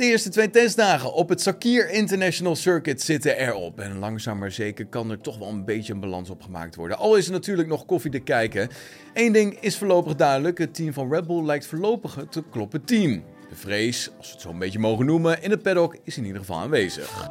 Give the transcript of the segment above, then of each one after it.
De eerste twee testdagen op het Sakir International Circuit zitten erop. En langzaam maar zeker kan er toch wel een beetje een balans op gemaakt worden. Al is er natuurlijk nog koffie te kijken. Eén ding is voorlopig duidelijk: het team van Red Bull lijkt voorlopig het te kloppen team. De vrees, als we het zo een beetje mogen noemen, in het paddock is in ieder geval aanwezig.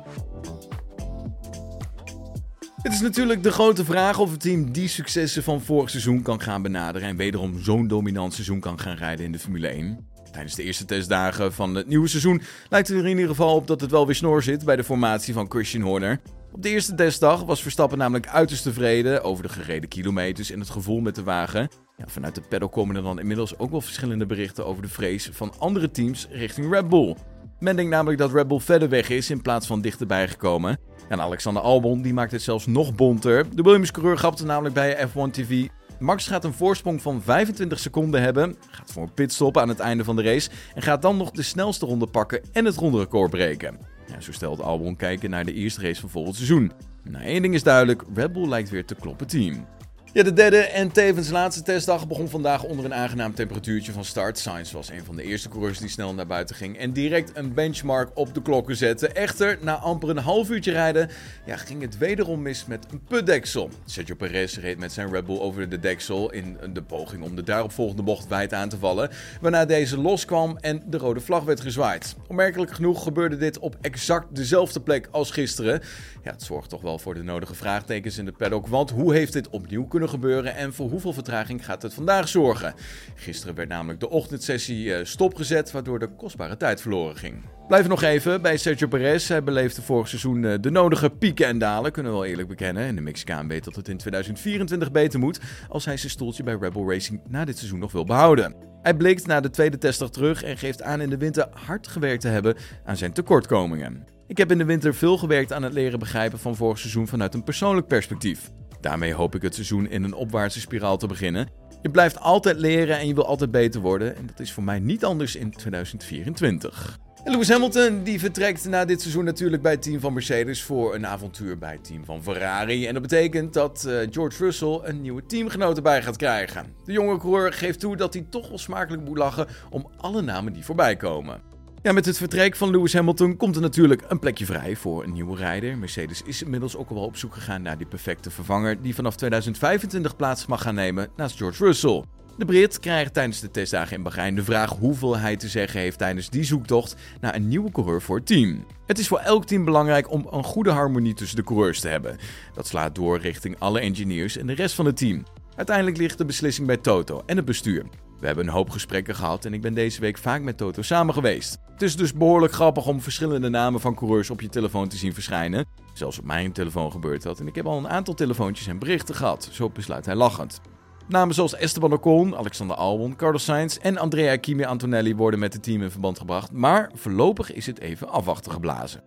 Het is natuurlijk de grote vraag of het team die successen van vorig seizoen kan gaan benaderen en wederom zo'n dominant seizoen kan gaan rijden in de Formule 1. Tijdens de eerste testdagen van het nieuwe seizoen lijkt het er in ieder geval op dat het wel weer snor zit bij de formatie van Christian Horner. Op de eerste testdag was Verstappen namelijk uiterst tevreden over de gereden kilometers en het gevoel met de wagen. Ja, vanuit de paddock komen er dan inmiddels ook wel verschillende berichten over de vrees van andere teams richting Red Bull. Men denkt namelijk dat Red Bull verder weg is in plaats van dichterbij gekomen. En Alexander Albon die maakt het zelfs nog bonter. De Williams-coureur grapte namelijk bij F1 TV Max gaat een voorsprong van 25 seconden hebben, gaat voor een pitstop aan het einde van de race en gaat dan nog de snelste ronde pakken en het ronderecord breken. Ja, zo stelt Albon kijken naar de eerste race van volgend seizoen. Nou, één ding is duidelijk, Red Bull lijkt weer te kloppen team. Ja, de derde en tevens laatste testdag begon vandaag onder een aangenaam temperatuurtje van start. Sainz was een van de eerste coureurs die snel naar buiten ging en direct een benchmark op de klokken zette. Echter, na amper een half uurtje rijden, ja, ging het wederom mis met een putdeksel. Sergio Perez reed met zijn Red Bull over de deksel in de poging om de daaropvolgende bocht wijd aan te vallen, waarna deze loskwam en de rode vlag werd gezwaaid. Opmerkelijk genoeg gebeurde dit op exact dezelfde plek als gisteren. Ja, het zorgt toch wel voor de nodige vraagtekens in de paddock, want hoe heeft dit opnieuw kunnen gebeuren en voor hoeveel vertraging gaat het vandaag zorgen? Gisteren werd namelijk de ochtendsessie eh, stopgezet, waardoor de kostbare tijd verloren ging. Blijven nog even bij Sergio Perez. Hij beleefde vorig seizoen eh, de nodige pieken en dalen, kunnen we wel eerlijk bekennen. En de Mexicaan weet dat het in 2024 beter moet als hij zijn stoeltje bij Rebel Racing na dit seizoen nog wil behouden. Hij blikt na de tweede testdag terug en geeft aan in de winter hard gewerkt te hebben aan zijn tekortkomingen. Ik heb in de winter veel gewerkt aan het leren begrijpen van vorig seizoen vanuit een persoonlijk perspectief. Daarmee hoop ik het seizoen in een opwaartse spiraal te beginnen. Je blijft altijd leren en je wil altijd beter worden. En dat is voor mij niet anders in 2024. En Lewis Hamilton die vertrekt na dit seizoen natuurlijk bij het team van Mercedes voor een avontuur bij het team van Ferrari. En dat betekent dat uh, George Russell een nieuwe teamgenoot erbij gaat krijgen. De jonge coureur geeft toe dat hij toch wel smakelijk moet lachen om alle namen die voorbij komen. Ja, met het vertrek van Lewis Hamilton komt er natuurlijk een plekje vrij voor een nieuwe rijder. Mercedes is inmiddels ook al wel op zoek gegaan naar die perfecte vervanger die vanaf 2025 plaats mag gaan nemen naast George Russell. De Brit krijgt tijdens de testdagen in Bahrein de vraag hoeveel hij te zeggen heeft tijdens die zoektocht naar een nieuwe coureur voor het team. Het is voor elk team belangrijk om een goede harmonie tussen de coureurs te hebben. Dat slaat door richting alle engineers en de rest van het team. Uiteindelijk ligt de beslissing bij Toto en het bestuur. We hebben een hoop gesprekken gehad en ik ben deze week vaak met Toto samen geweest. Het is dus behoorlijk grappig om verschillende namen van coureurs op je telefoon te zien verschijnen. Zelfs op mijn telefoon gebeurt dat en ik heb al een aantal telefoontjes en berichten gehad. Zo besluit hij lachend. Namen zoals Esteban Ocon, Alexander Albon, Carlos Sainz en Andrea Kimi Antonelli worden met het team in verband gebracht, maar voorlopig is het even afwachten geblazen.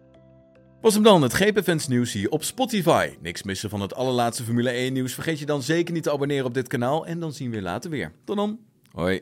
Was hem dan het GP nieuws hier op Spotify. Niks missen van het allerlaatste Formule 1 nieuws. Vergeet je dan zeker niet te abonneren op dit kanaal en dan zien we later weer. Tot dan. Hoi.